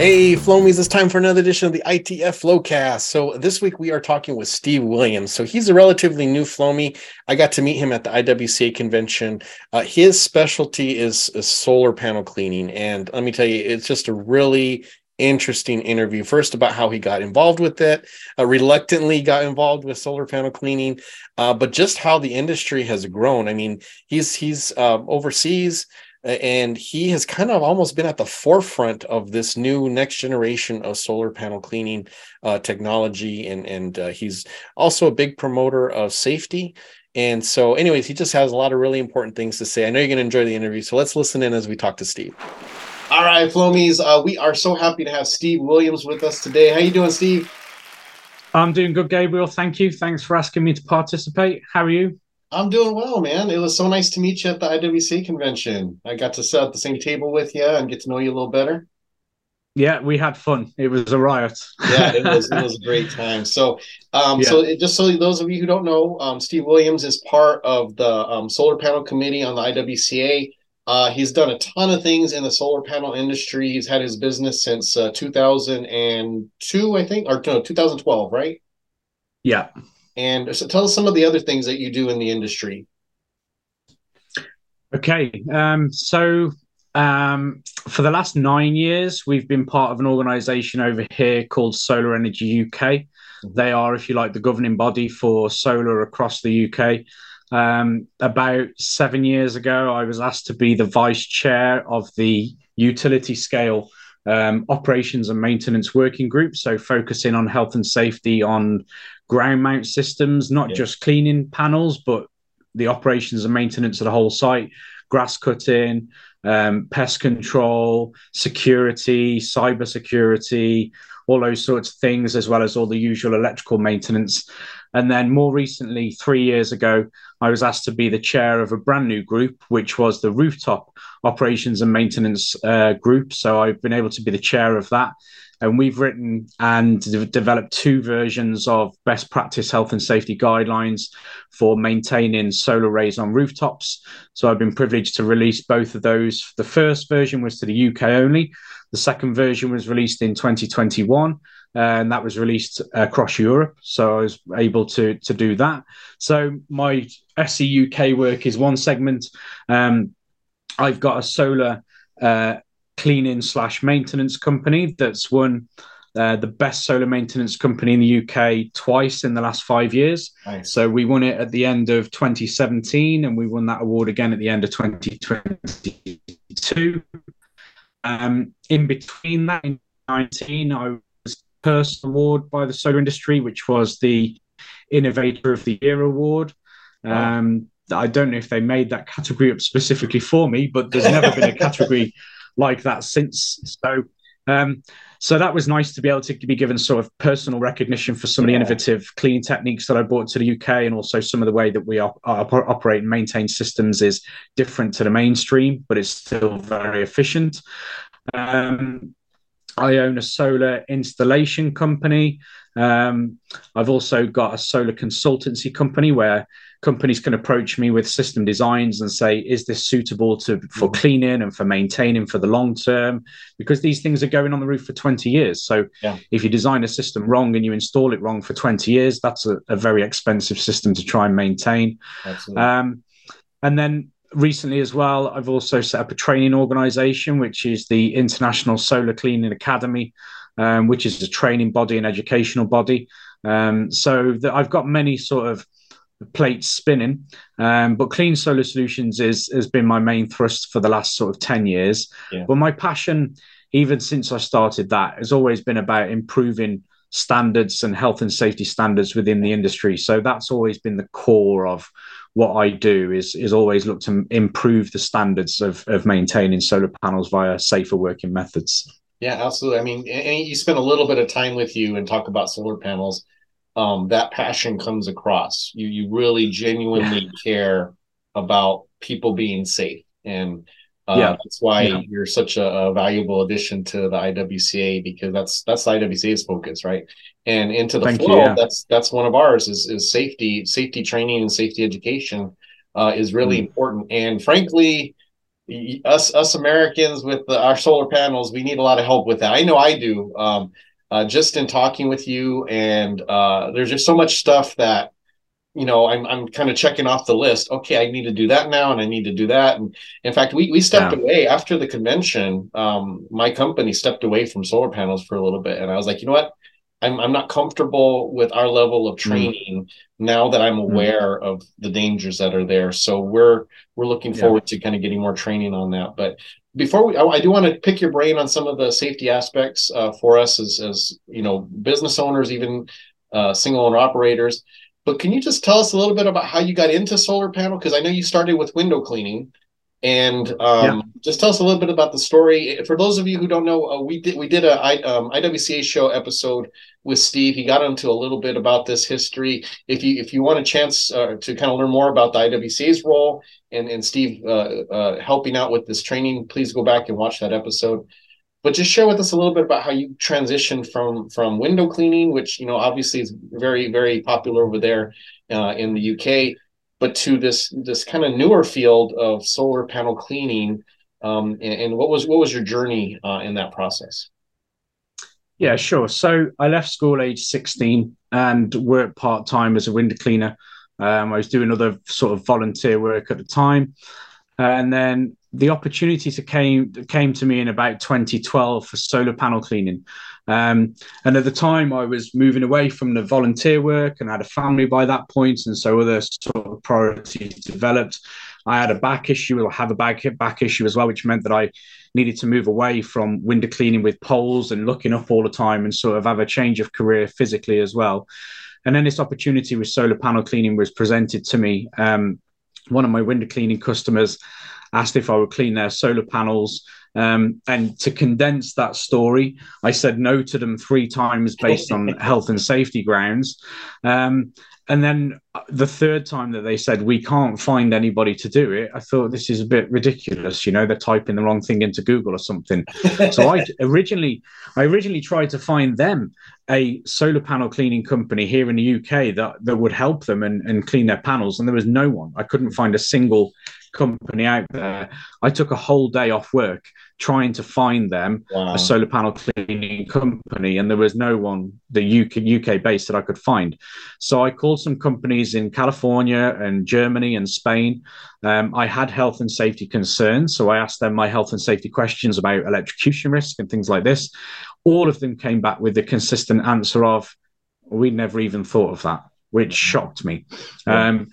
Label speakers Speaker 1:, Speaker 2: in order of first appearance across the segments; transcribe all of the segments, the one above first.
Speaker 1: Hey, Flowmies, it's time for another edition of the ITF Flowcast. So this week we are talking with Steve Williams. So he's a relatively new Flowmie. I got to meet him at the IWCA convention. Uh, his specialty is, is solar panel cleaning. And let me tell you, it's just a really interesting interview. First, about how he got involved with it, uh, reluctantly got involved with solar panel cleaning, uh, but just how the industry has grown. I mean, he's he's uh, overseas and he has kind of almost been at the forefront of this new next generation of solar panel cleaning uh, technology and and uh, he's also a big promoter of safety. And so anyways he just has a lot of really important things to say. I know you're going to enjoy the interview so let's listen in as we talk to steve. All right flowmies uh, we are so happy to have steve williams with us today. How you doing steve?
Speaker 2: I'm doing good gabriel. Thank you. Thanks for asking me to participate. How are you
Speaker 1: I'm doing well, man. It was so nice to meet you at the IWC convention. I got to sit at the same table with you and get to know you a little better.
Speaker 2: Yeah, we had fun. It was a riot.
Speaker 1: yeah, it was it was a great time. So, um, yeah. so it, just so those of you who don't know, um, Steve Williams is part of the um, solar panel committee on the IWCA. Uh, he's done a ton of things in the solar panel industry. He's had his business since uh, 2002, I think, or no, 2012, right?
Speaker 2: Yeah.
Speaker 1: And so tell us some of the other things that you do in the industry.
Speaker 2: Okay. Um, so um, for the last nine years, we've been part of an organization over here called Solar Energy UK. Mm-hmm. They are, if you like, the governing body for solar across the UK. Um, about seven years ago, I was asked to be the vice chair of the utility scale um, operations and maintenance working group. So, focusing on health and safety on ground mount systems, not yeah. just cleaning panels, but the operations and maintenance of the whole site, grass cutting, um, pest control, security, cyber security, all those sorts of things, as well as all the usual electrical maintenance. And then more recently, three years ago, I was asked to be the chair of a brand new group, which was the rooftop operations and maintenance uh, group. So I've been able to be the chair of that and we've written and developed two versions of best practice health and safety guidelines for maintaining solar arrays on rooftops. So I've been privileged to release both of those. The first version was to the UK only. The second version was released in 2021 and that was released across Europe. So I was able to to do that. So my SE UK work is one segment. Um, I've got a solar uh, cleaning slash maintenance company that's won uh, the best solar maintenance company in the UK twice in the last five years. Nice. So we won it at the end of 2017, and we won that award again at the end of 2022. Um, in between that, in 19, I first award by the solar industry, which was the Innovator of the Year award. Um, I don't know if they made that category up specifically for me, but there's never been a category like that since. So, um, so that was nice to be able to be given sort of personal recognition for some of the innovative cleaning techniques that I brought to the UK, and also some of the way that we op- op- operate and maintain systems is different to the mainstream, but it's still very efficient. Um, I own a solar installation company. Um, I've also got a solar consultancy company where companies can approach me with system designs and say, is this suitable to for mm-hmm. cleaning and for maintaining for the long term? Because these things are going on the roof for 20 years. So yeah. if you design a system wrong and you install it wrong for 20 years, that's a, a very expensive system to try and maintain. Um, and then recently as well, I've also set up a training organization, which is the International Solar Cleaning Academy, um, which is a training body and educational body. Um, so that I've got many sort of plates spinning. Um, but Clean Solar Solutions is has been my main thrust for the last sort of 10 years. Yeah. But my passion, even since I started that, has always been about improving standards and health and safety standards within the industry. So that's always been the core of what I do is is always look to improve the standards of, of maintaining solar panels via safer working methods.
Speaker 1: Yeah, absolutely. I mean, you spend a little bit of time with you and talk about solar panels um, that passion comes across. You you really genuinely yeah. care about people being safe, and uh, yeah. that's why yeah. you're such a, a, valuable addition to the IWCA because that's that's the IWCA's focus, right? And into the Thank flow, you, yeah. that's that's one of ours is is safety, safety training, and safety education uh, is really mm. important. And frankly, us us Americans with the, our solar panels, we need a lot of help with that. I know I do. Um, uh, just in talking with you, and uh, there's just so much stuff that you know I'm I'm kind of checking off the list. Okay, I need to do that now, and I need to do that. And in fact, we we stepped yeah. away after the convention. Um, my company stepped away from solar panels for a little bit, and I was like, you know what? I'm I'm not comfortable with our level of mm. training mm. now that I'm mm. aware mm. of the dangers that are there. So we're we're looking yeah. forward to kind of getting more training on that. But before we, I, I, do want to pick your brain on some of the safety aspects uh, for us as as you know business owners, even uh, single owner operators. But can you just tell us a little bit about how you got into solar panel? Because I know you started with window cleaning, and um, yeah. just tell us a little bit about the story. For those of you who don't know, uh, we did we did a I, um, IWCA show episode with Steve. He got into a little bit about this history. If you if you want a chance uh, to kind of learn more about the IWCA's role and and Steve uh, uh, helping out with this training, please go back and watch that episode. But just share with us a little bit about how you transitioned from from window cleaning, which you know obviously is very very popular over there uh, in the UK but to this this kind of newer field of solar panel cleaning. Um, and, and, what was what was your journey uh, in that process?
Speaker 2: Yeah, sure. So I left school age 16 and worked part time as a window cleaner. Um, I was doing other sort of volunteer work at the time, and then the opportunity to came came to me in about 2012 for solar panel cleaning. Um, and at the time, I was moving away from the volunteer work and had a family by that point, and so other sort of priorities developed. I had a back issue, or have a back back issue as well, which meant that I needed to move away from window cleaning with poles and looking up all the time, and sort of have a change of career physically as well. And then this opportunity with solar panel cleaning was presented to me. Um, one of my window cleaning customers asked if I would clean their solar panels um, and to condense that story, I said no to them three times based on health and safety grounds. Um, and then the third time that they said we can't find anybody to do it, I thought this is a bit ridiculous. You know, they're typing the wrong thing into Google or something. so I originally, I originally tried to find them a solar panel cleaning company here in the UK that that would help them and, and clean their panels, and there was no one. I couldn't find a single company out there. I took a whole day off work trying to find them wow. a solar panel cleaning company, and there was no one the UK UK based that I could find. So I called some companies in California and Germany and Spain. Um, I had health and safety concerns, so I asked them my health and safety questions about electrocution risk and things like this. All of them came back with the consistent answer of, "We never even thought of that," which shocked me. Um,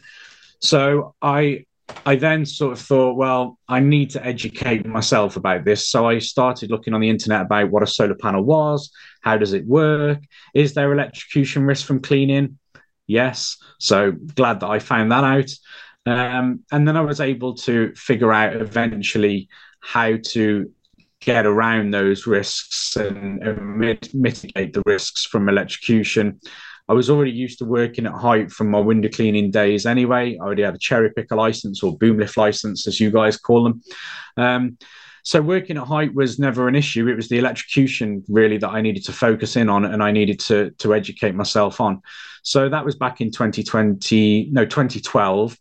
Speaker 2: so I I then sort of thought, well, I need to educate myself about this. So I started looking on the internet about what a solar panel was, how does it work, is there electrocution risk from cleaning? Yes. So glad that I found that out. Um, and then I was able to figure out eventually how to get around those risks and, and mit- mitigate the risks from electrocution. I was already used to working at height from my window cleaning days anyway. I already had a cherry picker license or boom lift license, as you guys call them. Um, so working at height was never an issue. It was the electrocution really that I needed to focus in on and I needed to, to educate myself on. So that was back in 2020, no, 2012.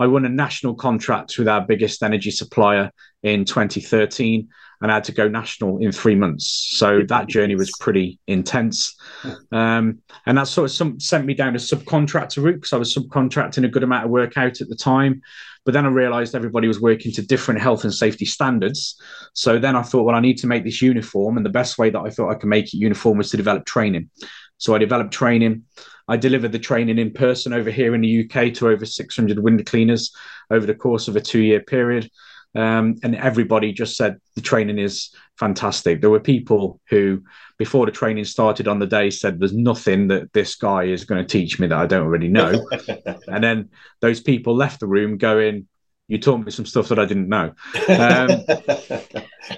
Speaker 2: I won a national contract with our biggest energy supplier in 2013 and I had to go national in three months. So that journey was pretty intense. Um, and that sort of some, sent me down a subcontractor route because I was subcontracting a good amount of work out at the time. But then I realized everybody was working to different health and safety standards. So then I thought, well, I need to make this uniform. And the best way that I thought I could make it uniform was to develop training. So I developed training. I delivered the training in person over here in the UK to over 600 window cleaners over the course of a two year period. Um, and everybody just said the training is fantastic. There were people who, before the training started on the day, said there's nothing that this guy is going to teach me that I don't already know. and then those people left the room going, you taught me some stuff that I didn't know. Um,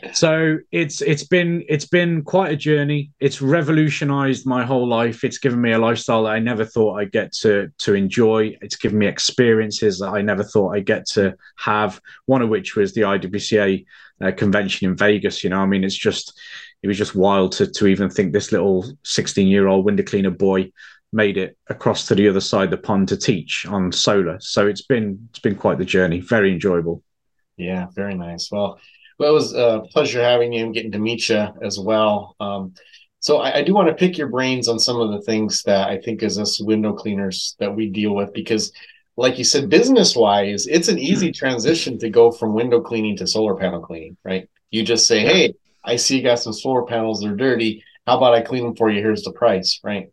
Speaker 2: so it's it's been it's been quite a journey. It's revolutionized my whole life. It's given me a lifestyle that I never thought I'd get to to enjoy. It's given me experiences that I never thought I'd get to have. One of which was the IWCA uh, convention in Vegas. You know, I mean, it's just it was just wild to to even think this little 16 year old window cleaner boy made it across to the other side of the pond to teach on solar. So it's been it's been quite the journey. Very enjoyable.
Speaker 1: Yeah, very nice. Well, well, it was a pleasure having you and getting to meet you as well. Um, so I, I, do want to pick your brains on some of the things that I think as us window cleaners that we deal with because like you said, business wise, it's an easy transition to go from window cleaning to solar panel cleaning, right? You just say, Hey, I see you got some solar panels, they're dirty. How about I clean them for you? Here's the price, right?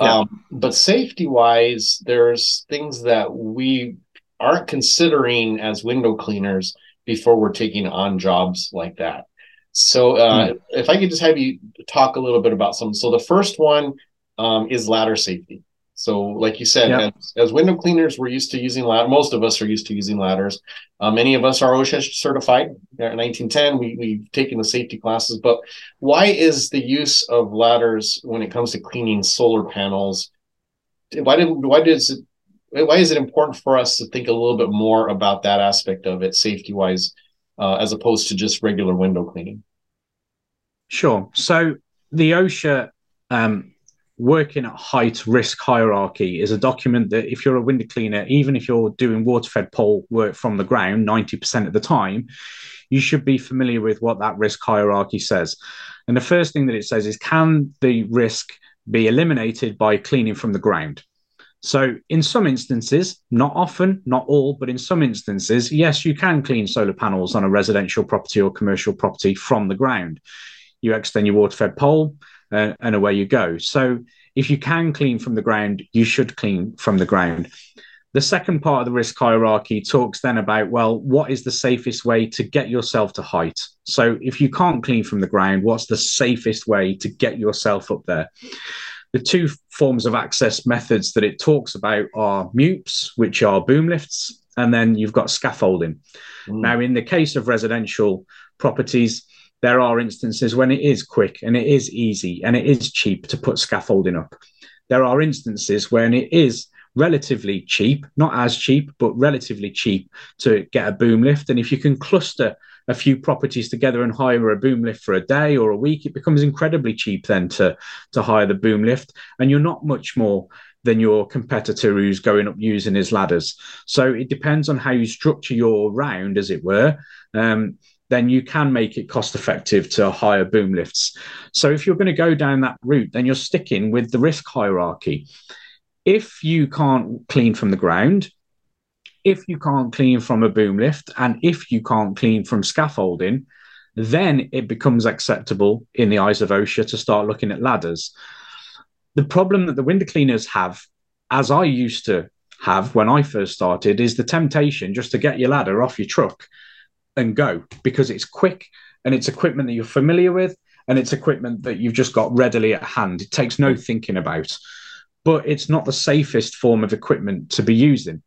Speaker 1: Yeah. Um, but safety wise, there's things that we aren't considering as window cleaners before we're taking on jobs like that. So, uh, mm. if I could just have you talk a little bit about some. So, the first one um, is ladder safety. So, like you said, yep. as, as, window cleaners, we're used to using ladder. Most of us are used to using ladders. Uh, many of us are OSHA certified. In 1910, we, we've taken the safety classes. But why is the use of ladders when it comes to cleaning solar panels? Why did why does it why is it important for us to think a little bit more about that aspect of it, safety wise, uh, as opposed to just regular window cleaning?
Speaker 2: Sure. So the OSHA um, working at height risk hierarchy is a document that if you're a window cleaner, even if you're doing water fed pole work from the ground 90% of the time, you should be familiar with what that risk hierarchy says. And the first thing that it says is can the risk be eliminated by cleaning from the ground? So, in some instances, not often, not all, but in some instances, yes, you can clean solar panels on a residential property or commercial property from the ground. You extend your water fed pole, uh, and away you go. So if you can clean from the ground, you should clean from the ground. The second part of the risk hierarchy talks then about, well, what is the safest way to get yourself to height? So if you can't clean from the ground, what's the safest way to get yourself up there? The two forms of access methods that it talks about are MEWPs, which are boom lifts, and then you've got scaffolding. Mm. Now, in the case of residential properties, there are instances when it is quick and it is easy and it is cheap to put scaffolding up. There are instances when it is relatively cheap, not as cheap, but relatively cheap to get a boom lift. And if you can cluster a few properties together and hire a boom lift for a day or a week, it becomes incredibly cheap then to, to hire the boom lift. And you're not much more than your competitor who's going up using his ladders. So it depends on how you structure your round, as it were. Um, then you can make it cost effective to hire boom lifts. So if you're going to go down that route, then you're sticking with the risk hierarchy. If you can't clean from the ground, if you can't clean from a boom lift, and if you can't clean from scaffolding, then it becomes acceptable in the eyes of OSHA to start looking at ladders. The problem that the window cleaners have, as I used to have when I first started, is the temptation just to get your ladder off your truck and go because it's quick and it's equipment that you're familiar with and it's equipment that you've just got readily at hand. It takes no thinking about, but it's not the safest form of equipment to be using.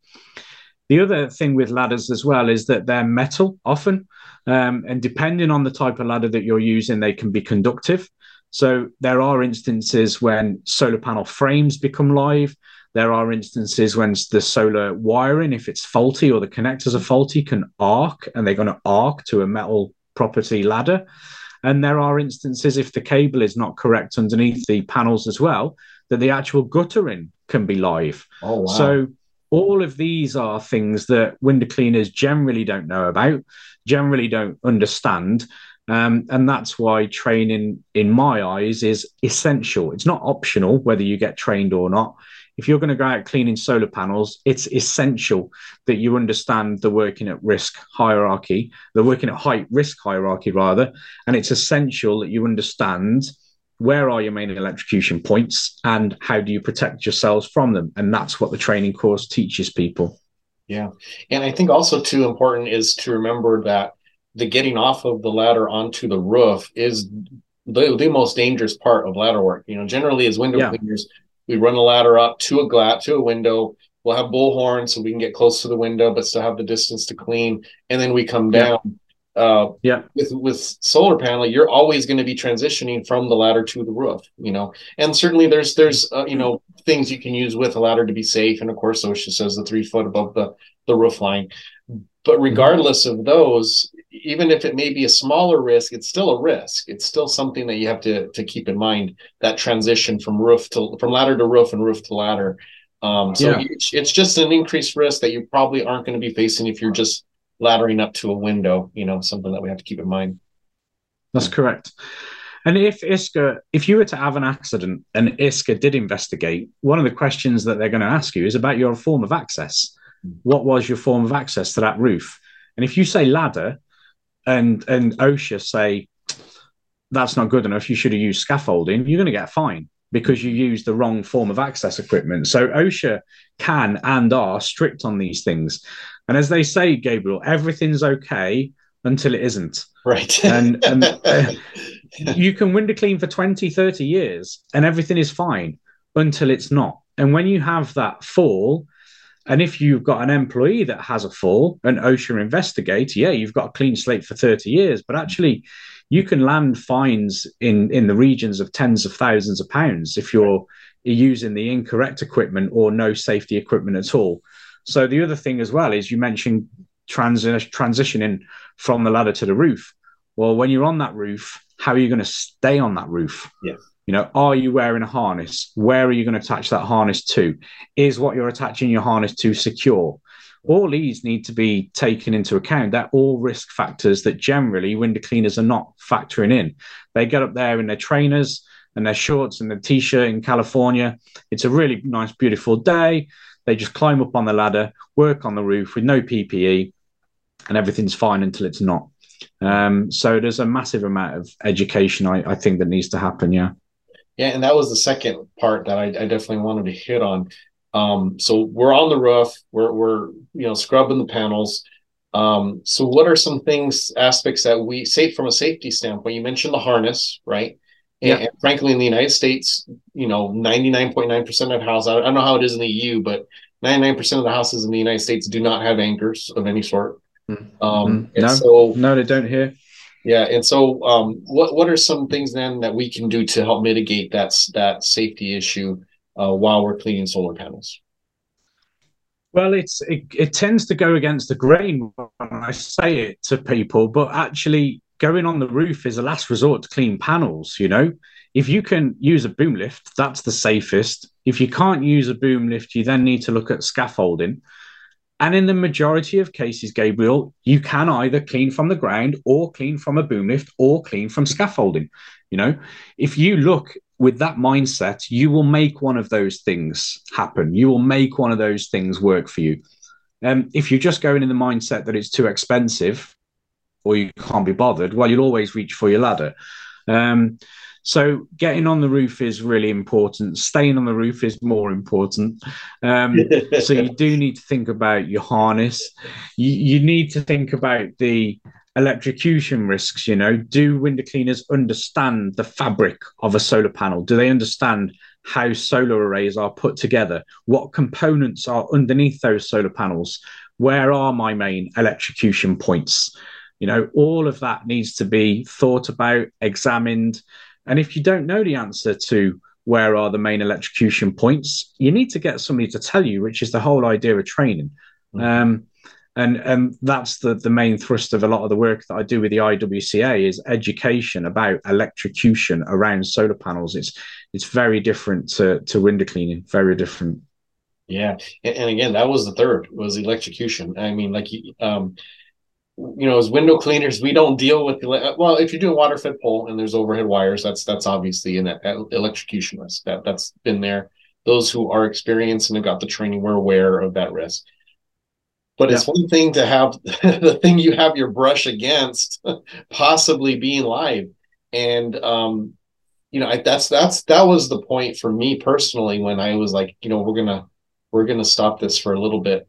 Speaker 2: The other thing with ladders as well is that they're metal often, um, and depending on the type of ladder that you're using, they can be conductive. So there are instances when solar panel frames become live. There are instances when the solar wiring, if it's faulty or the connectors are faulty, can arc and they're going to arc to a metal property ladder. And there are instances if the cable is not correct underneath the panels as well, that the actual guttering can be live. Oh, wow. So all of these are things that window cleaners generally don't know about, generally don't understand. Um, and that's why training, in my eyes, is essential. It's not optional whether you get trained or not if you're going to go out cleaning solar panels, it's essential that you understand the working at risk hierarchy, the working at height risk hierarchy, rather. And it's essential that you understand where are your main electrocution points and how do you protect yourselves from them. And that's what the training course teaches people.
Speaker 1: Yeah. And I think also, too important is to remember that the getting off of the ladder onto the roof is the, the most dangerous part of ladder work. You know, generally as window yeah. cleaners, we run the ladder up to a glass to a window. We'll have bullhorn so we can get close to the window, but still have the distance to clean. And then we come down. Yeah. Uh, yeah. With with solar panel, you're always going to be transitioning from the ladder to the roof. You know, and certainly there's there's uh, you know things you can use with a ladder to be safe, and of course OSHA says the three foot above the the roof line. But mm-hmm. regardless of those, even if it may be a smaller risk, it's still a risk. It's still something that you have to to keep in mind. That transition from roof to from ladder to roof and roof to ladder. Um, so yeah. it's, it's just an increased risk that you probably aren't going to be facing if you're just laddering up to a window. You know, something that we have to keep in mind.
Speaker 2: That's correct. And if ISCA, if you were to have an accident and ISCA did investigate, one of the questions that they're going to ask you is about your form of access. What was your form of access to that roof? And if you say ladder, and and OSHA say that's not good enough, you should have used scaffolding, you're going to get a fine because you used the wrong form of access equipment. So OSHA can and are strict on these things. And as they say, Gabriel, everything's okay until it isn't.
Speaker 1: Right.
Speaker 2: and and uh, you can window clean for 20, 30 years and everything is fine until it's not. And when you have that fall, and if you've got an employee that has a fall, an OSHA investigator, yeah, you've got a clean slate for 30 years. But actually, you can land fines in in the regions of tens of thousands of pounds if you're using the incorrect equipment or no safety equipment at all. So the other thing as well is you mentioned transi- transitioning from the ladder to the roof. Well, when you're on that roof, how are you going to stay on that roof?
Speaker 1: Yeah.
Speaker 2: You know, are you wearing a harness? Where are you going to attach that harness to? Is what you're attaching your harness to secure? all these need to be taken into account. They're all risk factors that generally window cleaners are not factoring in. They get up there in their trainers and their shorts and their t-shirt in California. It's a really nice, beautiful day. They just climb up on the ladder, work on the roof with no PPE, and everything's fine until it's not. Um, so there's a massive amount of education I, I, think that needs to happen. Yeah.
Speaker 1: Yeah, and that was the second part that I, I definitely wanted to hit on. Um, so we're on the roof, we're we're you know scrubbing the panels. Um, so what are some things aspects that we say from a safety standpoint? You mentioned the harness, right? And, yeah. and frankly, in the United States, you know, 99.9% of houses, I don't know how it is in the EU, but 99% of the houses in the United States do not have anchors of any sort.
Speaker 2: Mm-hmm. Um, no, so, no, they don't here.
Speaker 1: Yeah, and so um, what what are some things then that we can do to help mitigate that that safety issue uh, while we're cleaning solar panels?
Speaker 2: Well, it's it, it tends to go against the grain when I say it to people, but actually going on the roof is a last resort to clean panels. You know, if you can use a boom lift, that's the safest. If you can't use a boom lift, you then need to look at scaffolding. And in the majority of cases, Gabriel, you can either clean from the ground or clean from a boom lift or clean from scaffolding. You know, if you look with that mindset, you will make one of those things happen. You will make one of those things work for you. Um, if you're just going in the mindset that it's too expensive or you can't be bothered, well, you'll always reach for your ladder. Um, so getting on the roof is really important. Staying on the roof is more important. Um, so you do need to think about your harness. You, you need to think about the electrocution risks you know do window cleaners understand the fabric of a solar panel do they understand how solar arrays are put together what components are underneath those solar panels where are my main electrocution points you know all of that needs to be thought about examined and if you don't know the answer to where are the main electrocution points you need to get somebody to tell you which is the whole idea of training mm-hmm. um, and and that's the the main thrust of a lot of the work that I do with the IWCA is education about electrocution around solar panels. It's it's very different to to window cleaning, very different.
Speaker 1: Yeah, and, and again, that was the third was electrocution. I mean, like um, you know, as window cleaners, we don't deal with well, if you're doing water fed pole and there's overhead wires, that's that's obviously an electrocution risk that that's been there. Those who are experienced and have got the training, we're aware of that risk but yeah. it's one thing to have the thing you have your brush against possibly being live and um you know I, that's that's that was the point for me personally when i was like you know we're gonna we're gonna stop this for a little bit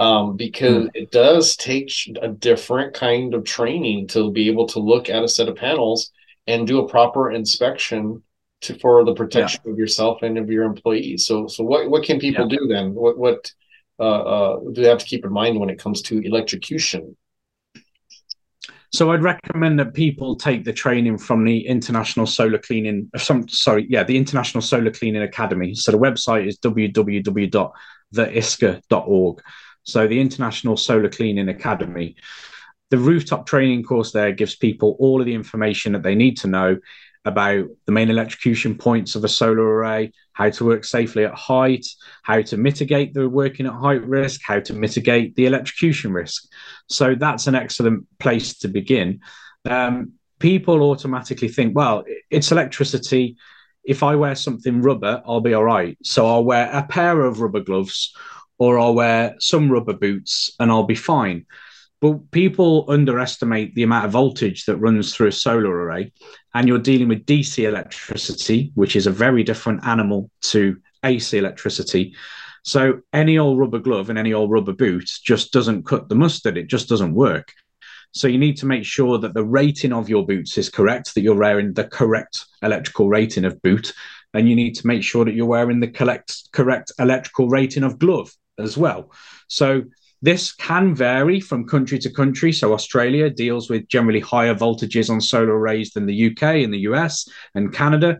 Speaker 1: um because mm. it does take a different kind of training to be able to look at a set of panels and do a proper inspection to for the protection yeah. of yourself and of your employees so so what what can people yeah. do then what what uh, uh, do they have to keep in mind when it comes to electrocution?
Speaker 2: So I'd recommend that people take the training from the International Solar Cleaning. Some sorry, yeah, the International Solar Cleaning Academy. So the website is www.theisca.org. So the International Solar Cleaning Academy. The rooftop training course there gives people all of the information that they need to know about the main electrocution points of a solar array, how to work safely at height, how to mitigate the working at height risk, how to mitigate the electrocution risk. So that's an excellent place to begin. Um, people automatically think, well, it's electricity. If I wear something rubber, I'll be all right. So I'll wear a pair of rubber gloves or I'll wear some rubber boots and I'll be fine. But people underestimate the amount of voltage that runs through a solar array, and you're dealing with DC electricity, which is a very different animal to AC electricity. So any old rubber glove and any old rubber boot just doesn't cut the mustard. It just doesn't work. So you need to make sure that the rating of your boots is correct, that you're wearing the correct electrical rating of boot, and you need to make sure that you're wearing the correct correct electrical rating of glove as well. So this can vary from country to country. So, Australia deals with generally higher voltages on solar arrays than the UK and the US and Canada.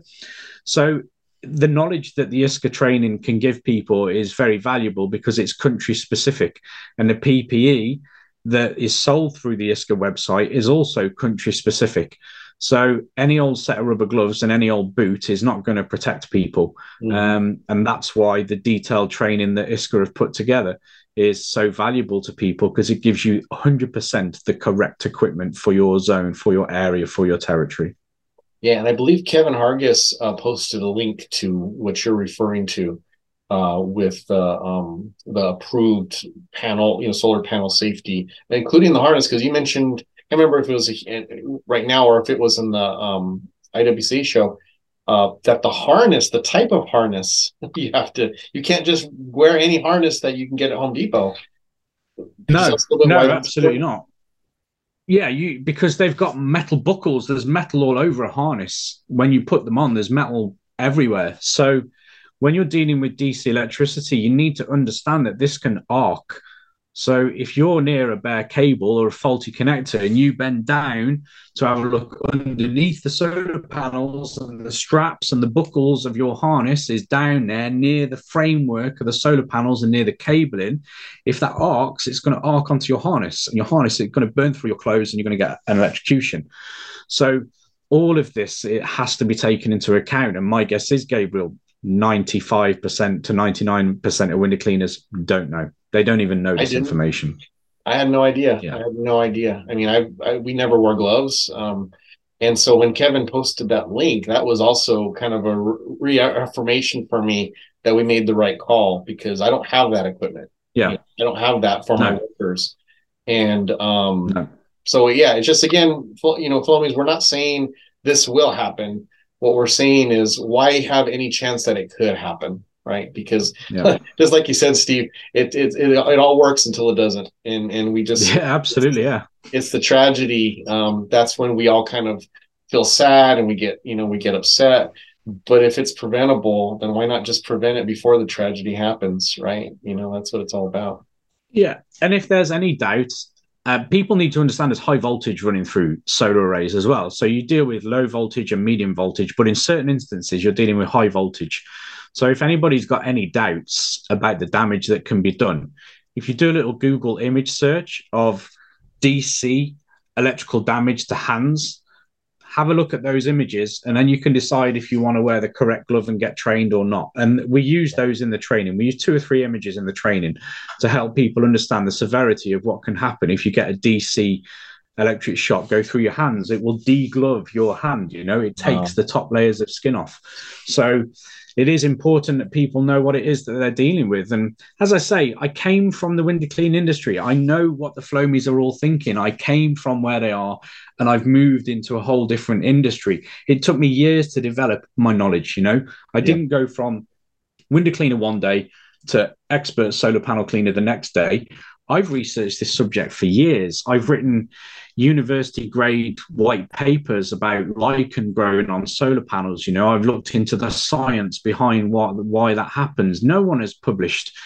Speaker 2: So, the knowledge that the ISCA training can give people is very valuable because it's country specific. And the PPE that is sold through the ISCA website is also country specific. So any old set of rubber gloves and any old boot is not going to protect people, mm. um, and that's why the detailed training that ISCA have put together is so valuable to people because it gives you 100% the correct equipment for your zone, for your area, for your territory.
Speaker 1: Yeah, and I believe Kevin Hargis uh, posted a link to what you're referring to uh, with the um, the approved panel, you know, solar panel safety, including the harness. Because you mentioned, I remember if it was a, right now or if it was in the um, IWC show uh, that the harness, the type of harness you have to, you can't just wear any harness that you can get at Home Depot.
Speaker 2: No, no, absolutely not. Yeah, you because they've got metal buckles. There's metal all over a harness. When you put them on, there's metal everywhere. So when you're dealing with DC electricity, you need to understand that this can arc so if you're near a bare cable or a faulty connector and you bend down to have a look underneath the solar panels and the straps and the buckles of your harness is down there near the framework of the solar panels and near the cabling, if that arcs, it's going to arc onto your harness and your harness is going to burn through your clothes and you're going to get an electrocution. So all of this it has to be taken into account. And my guess is, Gabriel, 95% to 99% of window cleaners don't know. They don't even know this information.
Speaker 1: I had no idea. Yeah. I had no idea. I mean, I, I we never wore gloves. Um, and so when Kevin posted that link, that was also kind of a reaffirmation for me that we made the right call because I don't have that equipment.
Speaker 2: Yeah.
Speaker 1: I don't have that for no. my workers. And um, no. so, yeah, it's just, again, you know, Flowmies, we're not saying this will happen. What we're saying is why have any chance that it could happen? right? Because yeah. just like you said, Steve, it, it, it it all works until it doesn't, and and we just
Speaker 2: yeah, absolutely, yeah.
Speaker 1: It's the tragedy. Um, that's when we all kind of feel sad and we get you know we get upset. But if it's preventable, then why not just prevent it before the tragedy happens, right? You know, that's what it's all about.
Speaker 2: Yeah, and if there's any doubt, uh, people need to understand there's high voltage running through solar arrays as well. So you deal with low voltage and medium voltage, but in certain instances, you're dealing with high voltage. So if anybody's got any doubts about the damage that can be done, if you do a little Google image search of DC electrical damage to hands, have a look at those images and then you can decide if you want to wear the correct glove and get trained or not. And we use those in the training. We use two or three images in the training to help people understand the severity of what can happen if you get a DC electric shock go through your hands. It will deglove your hand, you know, it takes oh. the top layers of skin off. So it is important that people know what it is that they're dealing with. And as I say, I came from the window clean industry. I know what the Flowmies are all thinking. I came from where they are and I've moved into a whole different industry. It took me years to develop my knowledge, you know. I yeah. didn't go from window cleaner one day to expert solar panel cleaner the next day. I've researched this subject for years. I've written university grade white papers about lichen growing on solar panels. You know, I've looked into the science behind what why that happens. No one has published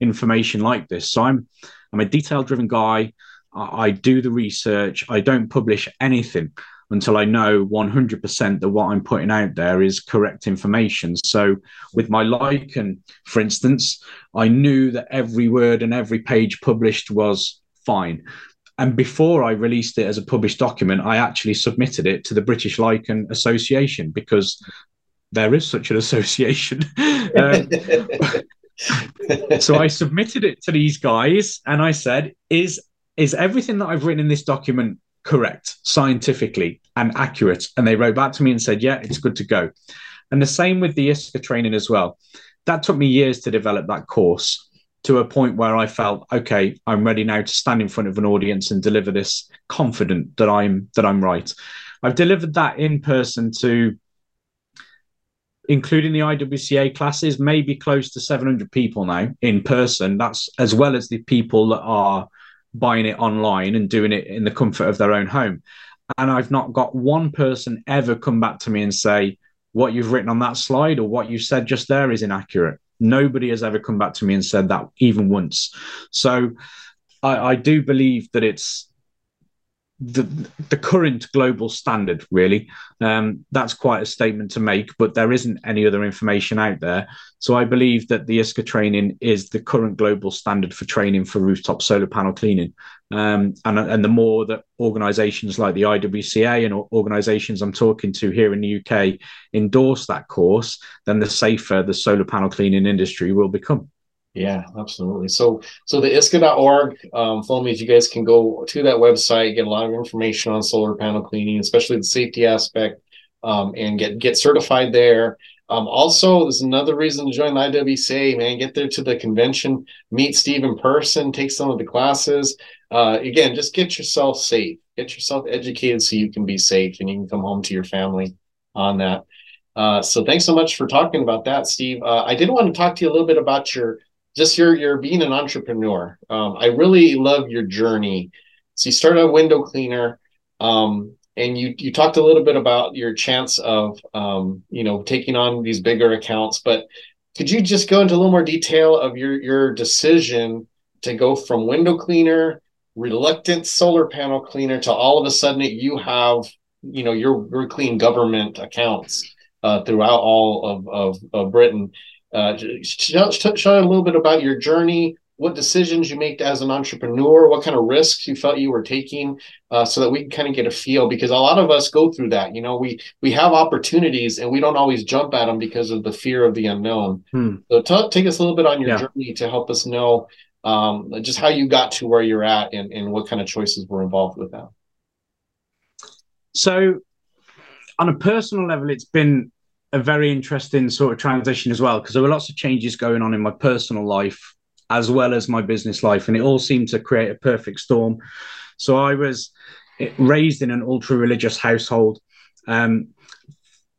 Speaker 2: information like this. So I'm I'm a detail driven guy. I, I do the research. I don't publish anything until I know 100% that what I'm putting out there is correct information. So, with my lichen, for instance, I knew that every word and every page published was fine. And before I released it as a published document, I actually submitted it to the British Lichen Association because there is such an association. um, so I submitted it to these guys and I said, is is everything that I've written in this document correct scientifically and accurate? And they wrote back to me and said, yeah, it's good to go. And the same with the ISCA training as well. That took me years to develop that course to a point where I felt, okay, I'm ready now to stand in front of an audience and deliver this confident that I'm that I'm right. I've delivered that in person to including the IWCA classes, maybe close to 700 people now in person. That's as well as the people that are buying it online and doing it in the comfort of their own home. And I've not got one person ever come back to me and say, what you've written on that slide or what you said just there is inaccurate. Nobody has ever come back to me and said that even once. So I, I do believe that it's the the current global standard really. Um, that's quite a statement to make but there isn't any other information out there. So i believe that the isca training is the current global standard for training for rooftop solar panel cleaning. Um, and, and the more that organizations like the iwca and organizations i'm talking to here in the uk endorse that course then the safer the solar panel cleaning industry will become
Speaker 1: yeah, absolutely. So, so the ISCA.org, um, Flowmies, you guys can go to that website, get a lot of information on solar panel cleaning, especially the safety aspect, um, and get get certified there. Um, also, there's another reason to join the IWCA, man. Get there to the convention, meet Steve in person, take some of the classes. Uh, again, just get yourself safe, get yourself educated so you can be safe and you can come home to your family on that. Uh, so thanks so much for talking about that, Steve. Uh, I did want to talk to you a little bit about your just your your being an entrepreneur. Um, I really love your journey. So you started a window cleaner, um, and you you talked a little bit about your chance of um, you know taking on these bigger accounts. But could you just go into a little more detail of your your decision to go from window cleaner, reluctant solar panel cleaner, to all of a sudden you have you know your your clean government accounts uh, throughout all of, of, of Britain. Uh, show, show a little bit about your journey, what decisions you made as an entrepreneur, what kind of risks you felt you were taking, uh, so that we can kind of get a feel. Because a lot of us go through that. You know, we we have opportunities and we don't always jump at them because of the fear of the unknown. Hmm. So t- take us a little bit on your yeah. journey to help us know um, just how you got to where you're at and, and what kind of choices were involved with that.
Speaker 2: So, on a personal level, it's been a very interesting sort of transition as well because there were lots of changes going on in my personal life as well as my business life, and it all seemed to create a perfect storm. So I was eh, raised in an ultra religious household um,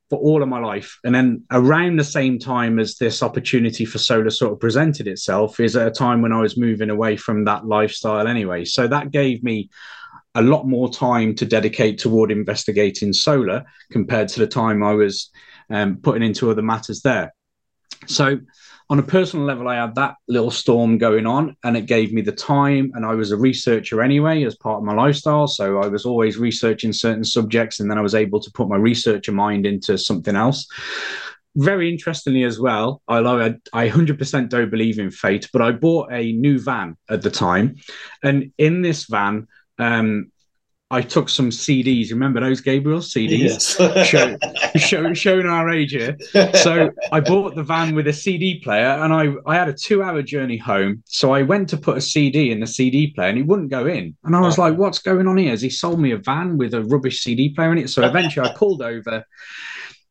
Speaker 2: for all of my life, and then around the same time as this opportunity for solar sort of presented itself is at a time when I was moving away from that lifestyle anyway. So that gave me a lot more time to dedicate toward investigating solar compared to the time I was um, putting into other matters there. So, on a personal level, I had that little storm going on, and it gave me the time. And I was a researcher anyway, as part of my lifestyle. So, I was always researching certain subjects, and then I was able to put my researcher mind into something else. Very interestingly, as well, I, I 100% don't believe in fate, but I bought a new van at the time. And in this van, um, I took some CDs. Remember those Gabriel CDs? Yes. show, show, showing our age here. So I bought the van with a CD player, and I I had a two hour journey home. So I went to put a CD in the CD player, and he wouldn't go in. And I was like, "What's going on here?" Has he sold me a van with a rubbish CD player in it? So eventually, I pulled over.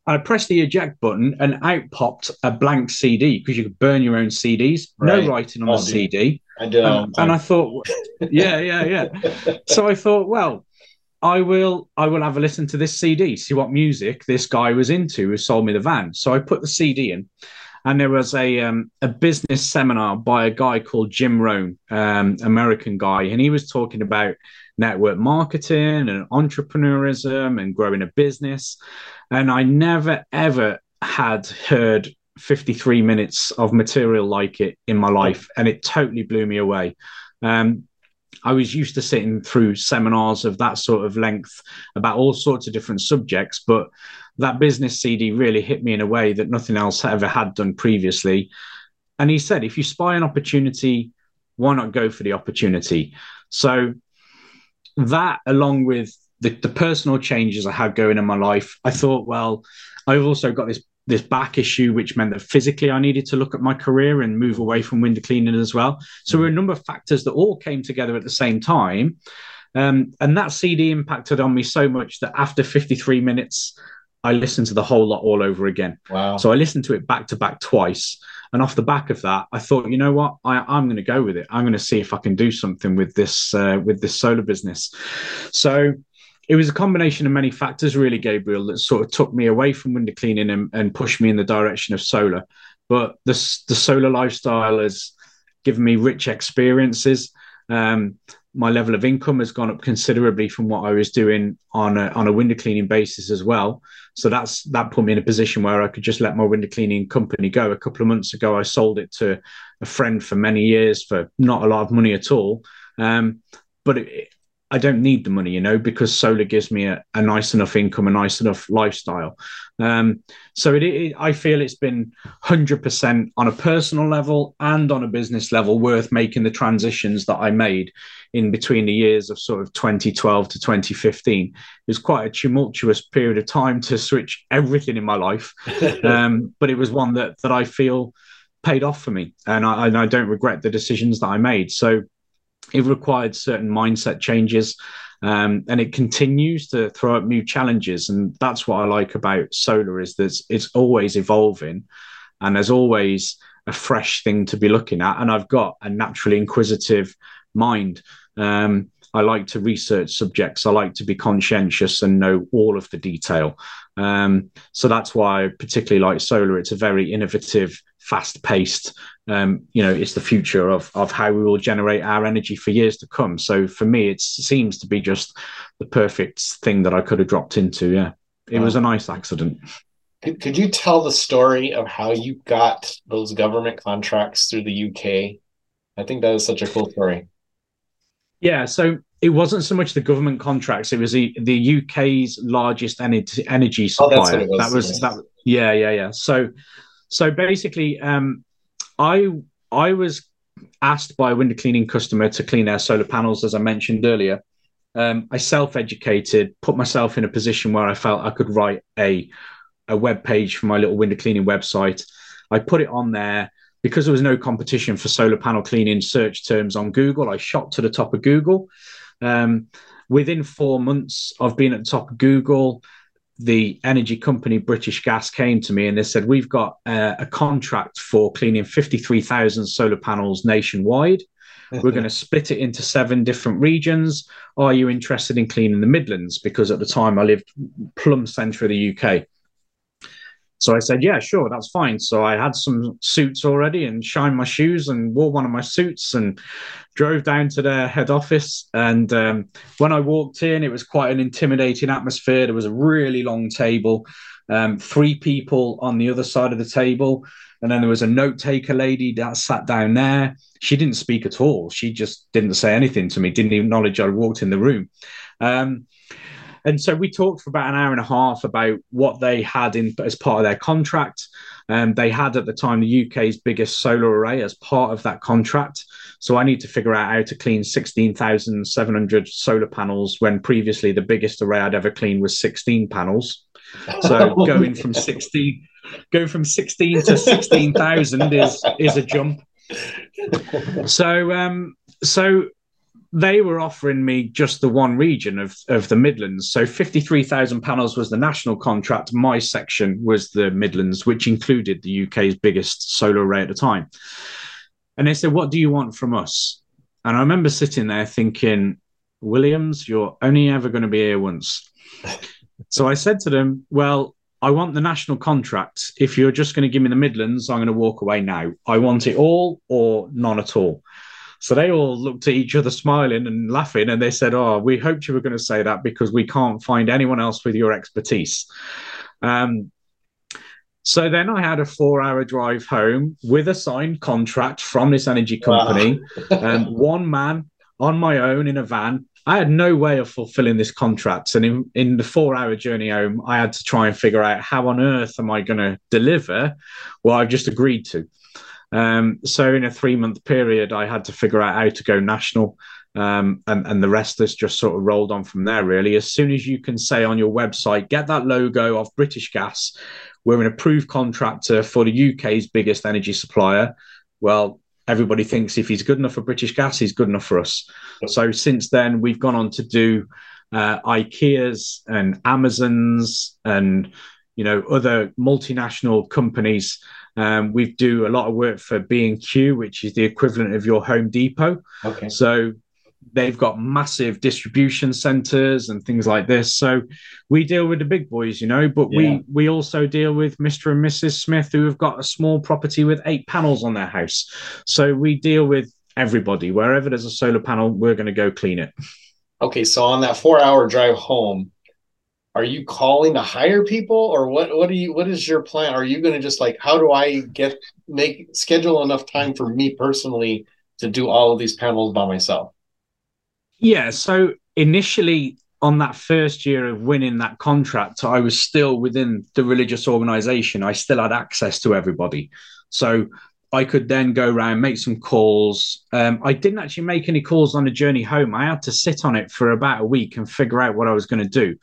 Speaker 2: I pressed the eject button and out popped a blank CD because you could burn your own CDs. Right. No writing on the CD. I do. And, and I thought, yeah, yeah, yeah. so I thought, well, I will I will have a listen to this CD, see what music this guy was into who sold me the van. So I put the CD in, and there was a um, a business seminar by a guy called Jim Rohn, um, American guy, and he was talking about network marketing and entrepreneurism and growing a business. And I never ever had heard 53 minutes of material like it in my life, and it totally blew me away. Um, I was used to sitting through seminars of that sort of length about all sorts of different subjects, but that business CD really hit me in a way that nothing else ever had done previously. And he said, if you spy an opportunity, why not go for the opportunity? So that, along with the, the personal changes I had going in my life, I thought, well, I've also got this this back issue, which meant that physically I needed to look at my career and move away from window cleaning as well. So there were a number of factors that all came together at the same time. Um, and that CD impacted on me so much that after 53 minutes, I listened to the whole lot all over again.
Speaker 1: Wow.
Speaker 2: So I listened to it back to back twice. And off the back of that, I thought, you know what, I, am going to go with it. I'm going to see if I can do something with this uh, with this solar business. So it was a combination of many factors, really, Gabriel, that sort of took me away from window cleaning and, and pushed me in the direction of solar. But the the solar lifestyle has given me rich experiences. Um, my level of income has gone up considerably from what I was doing on a, on a window cleaning basis as well. So that's that put me in a position where I could just let my window cleaning company go. A couple of months ago, I sold it to a friend for many years for not a lot of money at all. Um, but it, I don't need the money, you know, because solar gives me a, a nice enough income, a nice enough lifestyle. Um, so it, it, I feel it's been 100% on a personal level and on a business level worth making the transitions that I made in between the years of sort of 2012 to 2015. It was quite a tumultuous period of time to switch everything in my life, um, but it was one that that I feel paid off for me, and I, and I don't regret the decisions that I made. So it required certain mindset changes. Um, and it continues to throw up new challenges, and that's what I like about solar is that it's always evolving, and there's always a fresh thing to be looking at. And I've got a naturally inquisitive mind. Um, I like to research subjects. I like to be conscientious and know all of the detail. Um, so that's why I particularly like solar. It's a very innovative, fast-paced. Um, you know, it's the future of of how we will generate our energy for years to come. So for me, it seems to be just the perfect thing that I could have dropped into. Yeah, it wow. was a nice accident.
Speaker 1: Could, could you tell the story of how you got those government contracts through the UK? I think that is such a cool story.
Speaker 2: Yeah, so it wasn't so much the government contracts; it was the the UK's largest energy energy supplier. Oh, was, that was that. Yeah, yeah, yeah. So, so basically, um, I I was asked by a window cleaning customer to clean their solar panels, as I mentioned earlier. Um, I self-educated, put myself in a position where I felt I could write a a web page for my little window cleaning website. I put it on there because there was no competition for solar panel cleaning search terms on Google. I shot to the top of Google. Um, within four months of being at the top of Google, the energy company British Gas came to me and they said, We've got uh, a contract for cleaning 53,000 solar panels nationwide. We're going to split it into seven different regions. Are you interested in cleaning the Midlands? Because at the time I lived plumb centre of the UK. So I said, yeah, sure, that's fine. So I had some suits already and shined my shoes and wore one of my suits and drove down to their head office. And um, when I walked in, it was quite an intimidating atmosphere. There was a really long table, um, three people on the other side of the table. And then there was a note taker lady that sat down there. She didn't speak at all. She just didn't say anything to me, didn't acknowledge I walked in the room. Um, and so we talked for about an hour and a half about what they had in as part of their contract. Um, they had at the time the UK's biggest solar array as part of that contract. So I need to figure out how to clean 16,700 solar panels when previously the biggest array I'd ever cleaned was 16 panels. So going from 16, going from 16 to 16,000 is is a jump. So um, so they were offering me just the one region of, of the Midlands. So 53,000 panels was the national contract. My section was the Midlands, which included the UK's biggest solar array at the time. And they said, What do you want from us? And I remember sitting there thinking, Williams, you're only ever going to be here once. so I said to them, Well, I want the national contract. If you're just going to give me the Midlands, I'm going to walk away now. I want it all or none at all. So they all looked at each other, smiling and laughing, and they said, "Oh, we hoped you were going to say that because we can't find anyone else with your expertise." Um, so then I had a four-hour drive home with a signed contract from this energy company, wow. um, one man on my own in a van. I had no way of fulfilling this contract. And in, in the four hour journey home, I had to try and figure out how on earth am I going to deliver what I've just agreed to. Um, so in a three month period, I had to figure out how to go national. Um, and, and the rest has just sort of rolled on from there, really. As soon as you can say on your website, get that logo of British Gas, we're an approved contractor for the UK's biggest energy supplier. Well, everybody thinks if he's good enough for British Gas, he's good enough for us. So since then, we've gone on to do uh, IKEA's and Amazon's and you know other multinational companies. Um, we do a lot of work for B and Q, which is the equivalent of your Home Depot.
Speaker 1: Okay.
Speaker 2: So they've got massive distribution centers and things like this. So we deal with the big boys, you know, but yeah. we we also deal with Mr. and Mrs. Smith who have got a small property with eight panels on their house. So we deal with everybody. Wherever there's a solar panel, we're going to go clean it.
Speaker 1: Okay, so on that 4-hour drive home, are you calling to hire people or what what are you what is your plan? Are you going to just like how do I get make schedule enough time for me personally to do all of these panels by myself?
Speaker 2: Yeah. So initially, on that first year of winning that contract, I was still within the religious organization. I still had access to everybody. So I could then go around, make some calls. Um, I didn't actually make any calls on the journey home. I had to sit on it for about a week and figure out what I was going to do.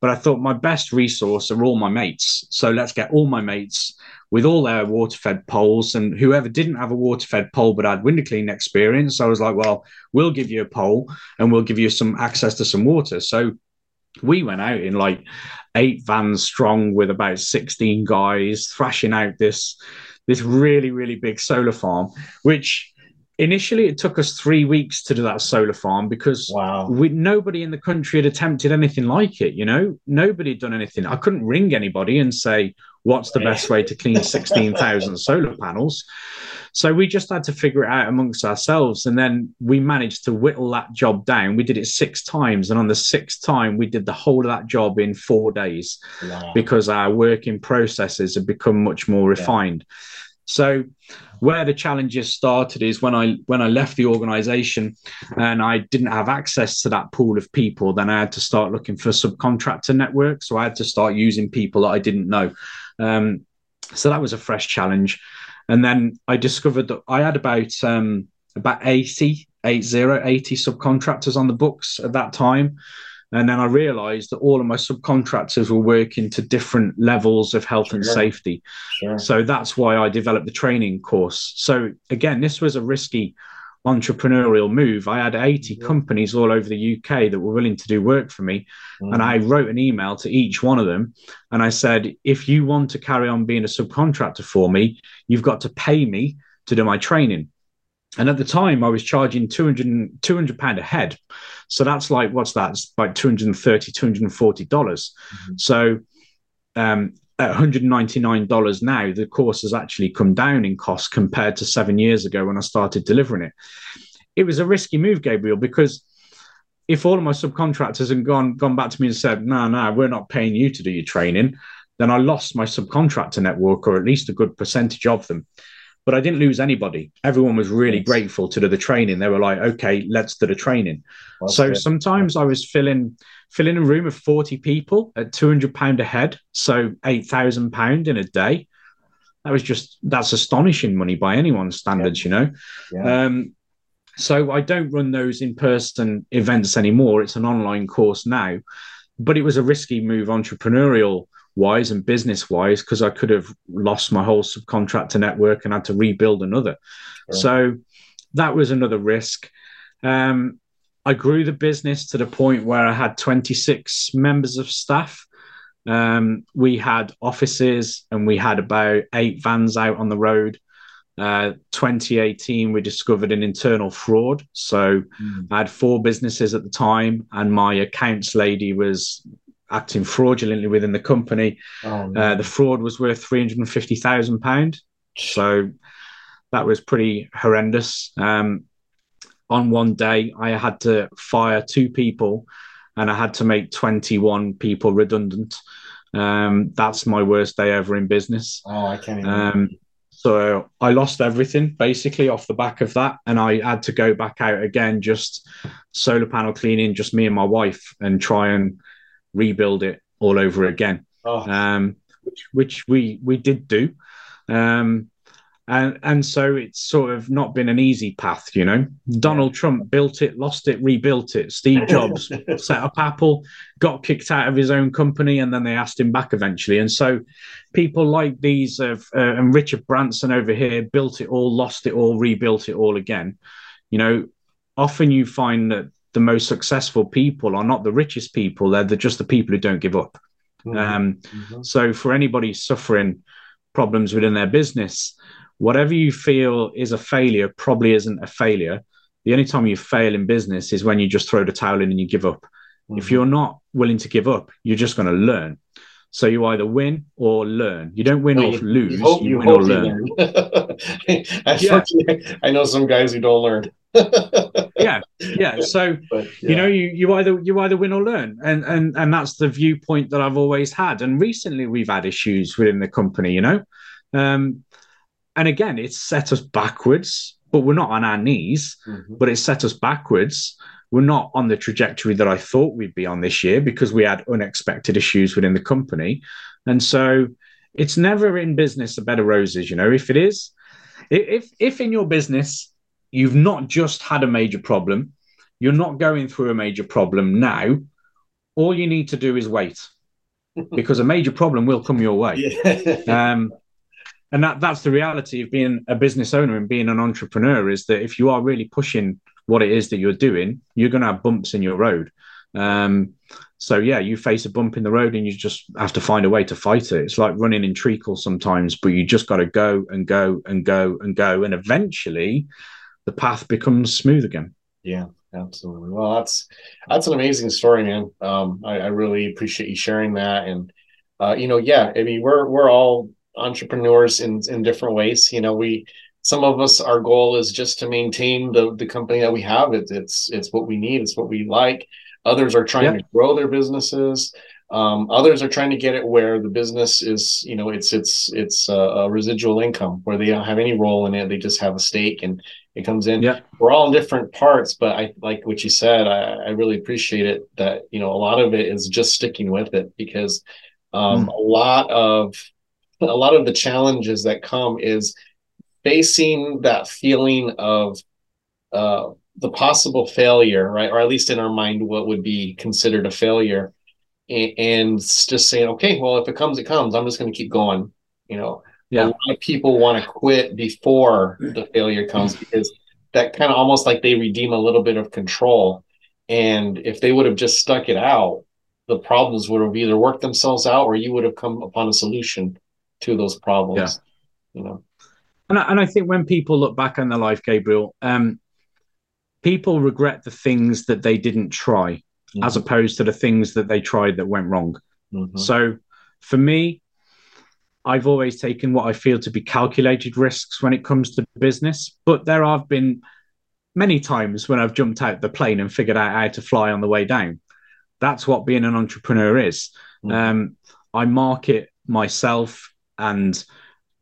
Speaker 2: But I thought my best resource are all my mates. So let's get all my mates with all their water fed poles. And whoever didn't have a water fed pole but had window clean experience, I was like, well, we'll give you a pole and we'll give you some access to some water. So we went out in like eight vans strong with about 16 guys thrashing out this this really really big solar farm which initially it took us three weeks to do that solar farm because
Speaker 1: wow.
Speaker 2: we, nobody in the country had attempted anything like it you know nobody had done anything i couldn't ring anybody and say what's the best way to clean 16,000 solar panels so we just had to figure it out amongst ourselves and then we managed to whittle that job down we did it six times and on the sixth time we did the whole of that job in four days wow. because our working processes have become much more refined yeah. so where the challenges started is when I when I left the organization and I didn't have access to that pool of people, then I had to start looking for subcontractor networks. So I had to start using people that I didn't know. Um, so that was a fresh challenge. And then I discovered that I had about um, about 80, 80, 80 subcontractors on the books at that time. And then I realized that all of my subcontractors were working to different levels of health sure. and safety. Sure. So that's why I developed the training course. So again, this was a risky entrepreneurial move. I had 80 yeah. companies all over the UK that were willing to do work for me. Mm. And I wrote an email to each one of them. And I said, if you want to carry on being a subcontractor for me, you've got to pay me to do my training. And at the time, I was charging 200, 200 pound a head. So that's like, what's that? It's like 230, 240 dollars. Mm-hmm. So um, at 199 dollars now, the course has actually come down in cost compared to seven years ago when I started delivering it. It was a risky move, Gabriel, because if all of my subcontractors had gone gone back to me and said, "No, no, we're not paying you to do your training," then I lost my subcontractor network, or at least a good percentage of them but I didn't lose anybody. Everyone was really grateful to do the training. They were like, okay, let's do the training. So good. sometimes I was filling filling a room of 40 people at 200 pound a head, so 8,000 pound in a day. That was just that's astonishing money by anyone's standards, yeah. you know. Yeah. Um, so I don't run those in person events anymore. It's an online course now, but it was a risky move entrepreneurial wise and business wise because I could have lost my whole subcontractor network and had to rebuild another. Sure. So that was another risk. Um, I grew the business to the point where I had 26 members of staff. Um, we had offices and we had about eight vans out on the road. Uh, 2018, we discovered an internal fraud. So mm. I had four businesses at the time, and my accounts lady was acting fraudulently within the company. Oh, uh, the fraud was worth three hundred and fifty thousand pound, so that was pretty horrendous. Um, on one day, I had to fire two people, and I had to make twenty-one people redundant. Um, that's my worst day ever in business.
Speaker 1: Oh, I can't.
Speaker 2: Um, so I lost everything basically off the back of that, and I had to go back out again, just solar panel cleaning, just me and my wife, and try and rebuild it all over again. Oh. Um, which, which we we did do. Um, and and so it's sort of not been an easy path you know donald trump built it lost it rebuilt it steve jobs set up apple got kicked out of his own company and then they asked him back eventually and so people like these uh, and richard branson over here built it all lost it all rebuilt it all again you know often you find that the most successful people are not the richest people they're the, just the people who don't give up mm-hmm. Um, mm-hmm. so for anybody suffering problems within their business whatever you feel is a failure probably isn't a failure. The only time you fail in business is when you just throw the towel in and you give up. Mm-hmm. If you're not willing to give up, you're just going to learn. So you either win or learn. You don't win or you, lose. You, hope, you, you win or learn.
Speaker 1: learn. yeah. I know some guys who don't learn.
Speaker 2: Yeah, yeah. So but, yeah. you know, you you either you either win or learn, and and and that's the viewpoint that I've always had. And recently, we've had issues within the company. You know, um, and again, it's set us backwards, but we're not on our knees, mm-hmm. but it set us backwards. We're not on the trajectory that I thought we'd be on this year because we had unexpected issues within the company. And so it's never in business a bed of roses, you know. If it is, if if in your business you've not just had a major problem, you're not going through a major problem now, all you need to do is wait because a major problem will come your way. Yeah. um, and that that's the reality of being a business owner and being an entrepreneur is that if you are really pushing what it is that you're doing you're going to have bumps in your road. Um, so yeah you face a bump in the road and you just have to find a way to fight it. It's like running in treacle sometimes but you just got to go and go and go and go. And eventually the path becomes smooth again
Speaker 1: yeah absolutely well that's that's an amazing story man um, I, I really appreciate you sharing that and uh, you know yeah i mean we're we're all entrepreneurs in in different ways. You know, we some of us our goal is just to maintain the the company that we have. It, it's it's what we need. It's what we like. Others are trying yeah. to grow their businesses. Um, others are trying to get it where the business is, you know, it's it's it's a, a, residual income where they don't have any role in it. They just have a stake and it comes in. Yeah. We're all in different parts, but I like what you said. I, I really appreciate it that you know a lot of it is just sticking with it because um, mm. a lot of a lot of the challenges that come is facing that feeling of uh, the possible failure, right? Or at least in our mind, what would be considered a failure, and, and just saying, okay, well, if it comes, it comes. I'm just going to keep going. You know, yeah. a lot of people want to quit before the failure comes because that kind of almost like they redeem a little bit of control. And if they would have just stuck it out, the problems would have either worked themselves out or you would have come upon a solution to those problems. Yeah. You know.
Speaker 2: And I, and I think when people look back on their life, Gabriel, um, people regret the things that they didn't try mm-hmm. as opposed to the things that they tried that went wrong. Mm-hmm. So for me, I've always taken what I feel to be calculated risks when it comes to business, but there have been many times when I've jumped out the plane and figured out how to fly on the way down. That's what being an entrepreneur is. Mm-hmm. Um, I market myself and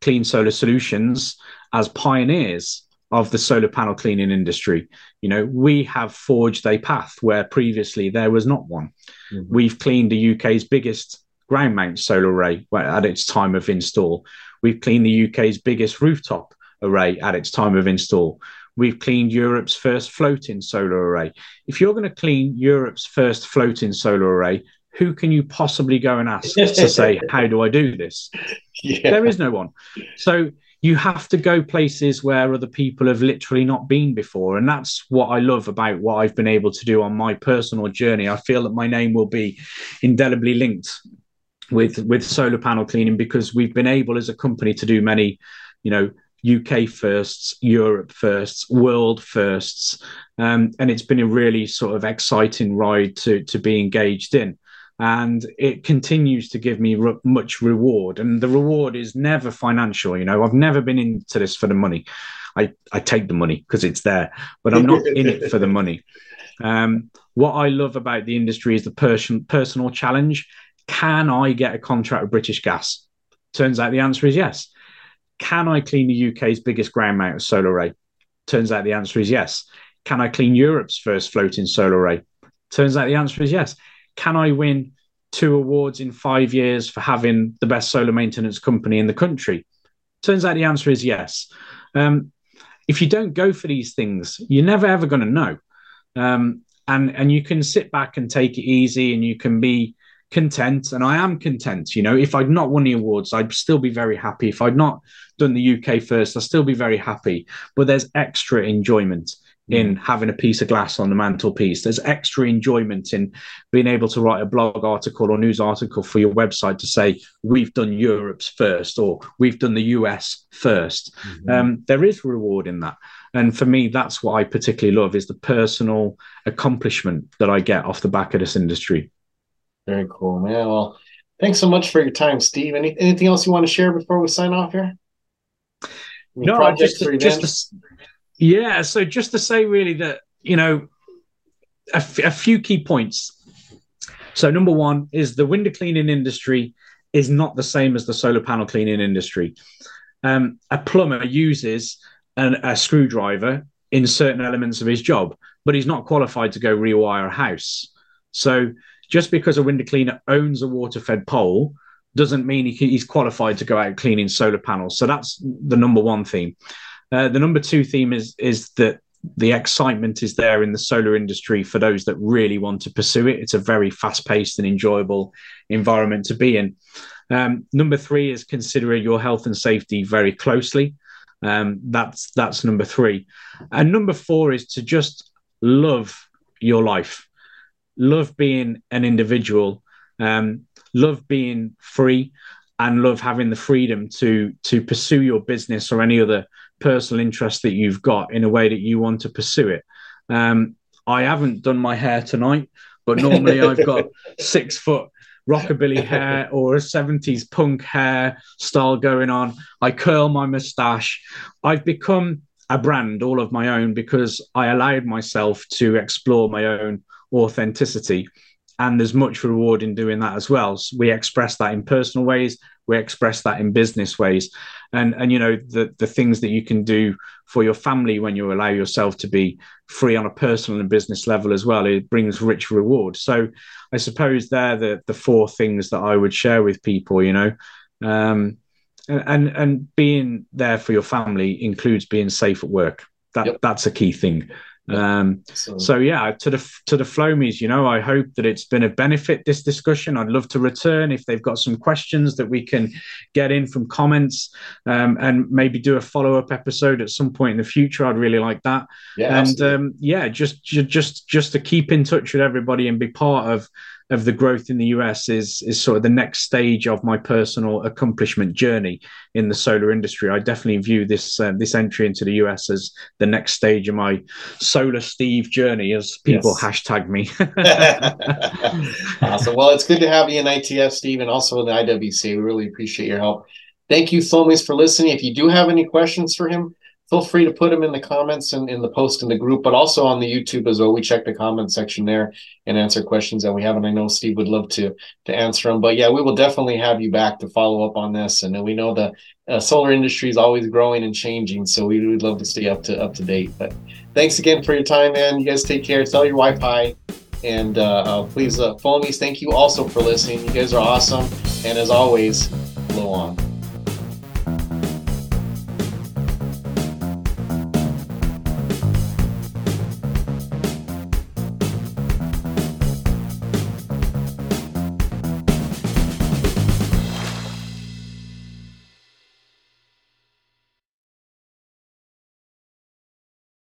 Speaker 2: Clean Solar Solutions as pioneers of the solar panel cleaning industry. You know, we have forged a path where previously there was not one. Mm-hmm. We've cleaned the UK's biggest ground mount solar array at its time of install. We've cleaned the UK's biggest rooftop array at its time of install. We've cleaned Europe's first floating solar array. If you're going to clean Europe's first floating solar array, who can you possibly go and ask to say, How do I do this? Yeah. There is no one. So you have to go places where other people have literally not been before. And that's what I love about what I've been able to do on my personal journey. I feel that my name will be indelibly linked with with solar panel cleaning because we've been able as a company to do many, you know, UK firsts, Europe firsts, world firsts, um, and it's been a really sort of exciting ride to to be engaged in. And it continues to give me re- much reward. And the reward is never financial you know. I've never been into this for the money. I i take the money because it's there but i'm not in it for the money. Um, what i love about the industry is the person personal challenge can i get a contract with british gas turns out the answer is yes can i clean the uk's biggest ground mount solar array turns out the answer is yes can i clean europe's first floating solar array turns out the answer is yes can I win two awards in five years for having the best solar maintenance company in the country? Turns out the answer is yes. Um, if you don't go for these things, you're never ever going to know. Um, and and you can sit back and take it easy, and you can be content. And I am content. You know, if I'd not won the awards, I'd still be very happy. If I'd not done the UK first, I'd still be very happy. But there's extra enjoyment in mm. having a piece of glass on the mantelpiece. There's extra enjoyment in being able to write a blog article or news article for your website to say, we've done Europe's first or we've done the US 1st mm-hmm. um, there is reward in that. And for me, that's what I particularly love is the personal accomplishment that I get off the back of this industry.
Speaker 1: Very cool, man. Well, thanks so much for your time, Steve. Any, anything else you want to share before we sign off here?
Speaker 2: Any no, just, just yeah. So just to say, really, that you know, a, f- a few key points. So number one is the window cleaning industry is not the same as the solar panel cleaning industry. Um, a plumber uses an, a screwdriver in certain elements of his job, but he's not qualified to go rewire a house. So just because a window cleaner owns a water fed pole doesn't mean he, he's qualified to go out cleaning solar panels. So that's the number one theme. Uh, the number two theme is is that the excitement is there in the solar industry for those that really want to pursue it. It's a very fast paced and enjoyable environment to be in. Um, number three is consider your health and safety very closely. Um, that's that's number three, and number four is to just love your life, love being an individual, um, love being free, and love having the freedom to to pursue your business or any other personal interest that you've got in a way that you want to pursue it. Um, I haven't done my hair tonight, but normally I've got six foot rockabilly hair or a 70s punk hair style going on. I curl my mustache. I've become a brand all of my own because I allowed myself to explore my own authenticity and there's much reward in doing that as well. So we express that in personal ways, we express that in business ways, and and you know the the things that you can do for your family when you allow yourself to be free on a personal and business level as well. It brings rich reward. So I suppose they're the the four things that I would share with people. You know. Um, and and being there for your family includes being safe at work. That yep. that's a key thing. Um, so, so, yeah, to the to the Flowmies, you know, I hope that it's been a benefit this discussion. I'd love to return if they've got some questions that we can get in from comments, um, and maybe do a follow up episode at some point in the future. I'd really like that. Yeah, and um, yeah, just just just to keep in touch with everybody and be part of of the growth in the US is is sort of the next stage of my personal accomplishment journey in the solar industry. I definitely view this uh, this entry into the US as the next stage of my solar Steve journey, as people yes. hashtag me.
Speaker 1: awesome. Well, it's good to have you in ITF, Steve, and also in the IWC. We really appreciate your help. Thank you, Flowmies, for listening. If you do have any questions for him, feel free to put them in the comments and in the post in the group, but also on the YouTube as well. We check the comment section there and answer questions that we have. And I know Steve would love to to answer them. But yeah, we will definitely have you back to follow up on this. And we know the uh, solar industry is always growing and changing, so we would love to stay up to up to date. But thanks again for your time, man. You guys take care. Sell your Wi-Fi. And uh, uh, please uh, follow me. Thank you also for listening. You guys are awesome. And as always, blow on.